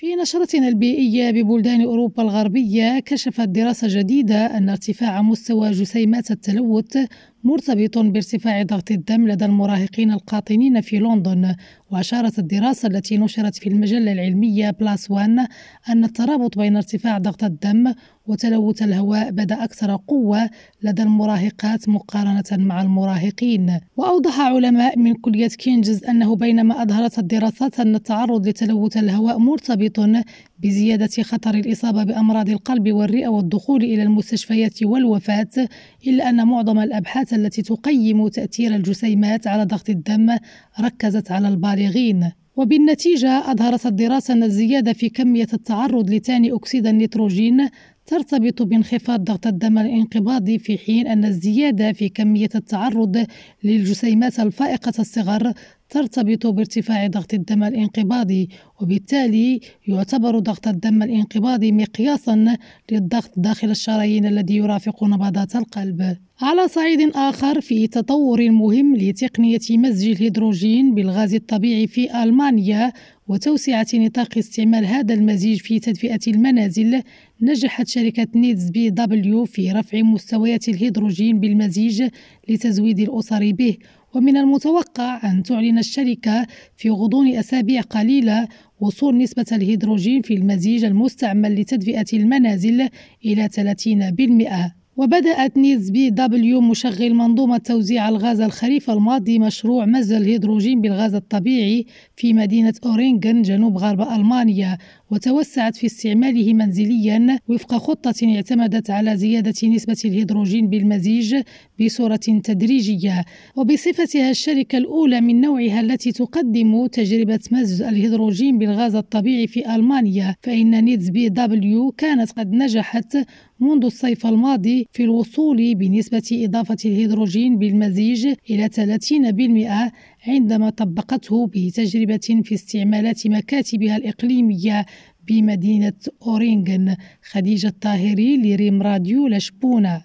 في نشرتنا البيئية ببلدان أوروبا الغربية كشفت دراسة جديدة أن ارتفاع مستوى جسيمات التلوث مرتبط بارتفاع ضغط الدم لدى المراهقين القاطنين في لندن وأشارت الدراسة التي نشرت في المجلة العلمية PLOS ONE أن الترابط بين ارتفاع ضغط الدم وتلوث الهواء بدا أكثر قوة لدى المراهقات مقارنة مع المراهقين. وأوضح علماء من كلية King's أنه بينما أظهرت الدراسات أن التعرض لتلوث الهواء مرتبط بزيادة خطر الإصابة بأمراض القلب والرئة والدخول إلى المستشفيات والوفاة إلا أن معظم الأبحاث التي تقيم تأثير الجسيمات على ضغط الدم ركزت على البالغين. وبالنتيجة أظهرت الدراسة أن الزيادة في كمية التعرض لثاني أكسيد النيتروجين ترتبط بانخفاض ضغط الدم الانقباضي في حين أن الزيادة في كمية التعرض للجسيمات الفائقة الصغر ترتبط بارتفاع ضغط الدم الانقباضي وبالتالي يعتبر ضغط الدم الانقباضي مقياسا للضغط داخل الشرايين الذي يرافق نبضات القلب. على صعيد آخر في تطور مهم لتقنية مزج الهيدروجين بالغاز الطبيعي في ألمانيا وتوسعة نطاق استعمال هذا المزيج في تدفئة المنازل نجحت شركة Netze BW في رفع مستويات الهيدروجين بالمزيج لتزويد الأسر به ومن المتوقع أن تعلن الشركة في غضون أسابيع قليلة وصول نسبة الهيدروجين في المزيج المستعمل لتدفئة المنازل إلى 30%. وبدأت نيز بي دبليو مشغل منظومة توزيع الغاز الخريف الماضي مشروع مزج الهيدروجين بالغاز الطبيعي في مدينة أورينغن جنوب غرب ألمانيا وتوسعت في استعماله منزليا وفق خطة اعتمدت على زيادة نسبة الهيدروجين بالمزيج بصورة تدريجية. وبصفتها الشركة الأولى من نوعها التي تقدم تجربة مزج الهيدروجين بالغاز الطبيعي في ألمانيا فإن Netze BW كانت قد نجحت منذ الصيف الماضي في الوصول بنسبة إضافة الهيدروجين بالمزيج إلى 30% عندما طبقته بتجربة في استعمالات مكاتبها الإقليمية بمدينة أورينغن خديجة الطاهري لريم راديو لشبونة.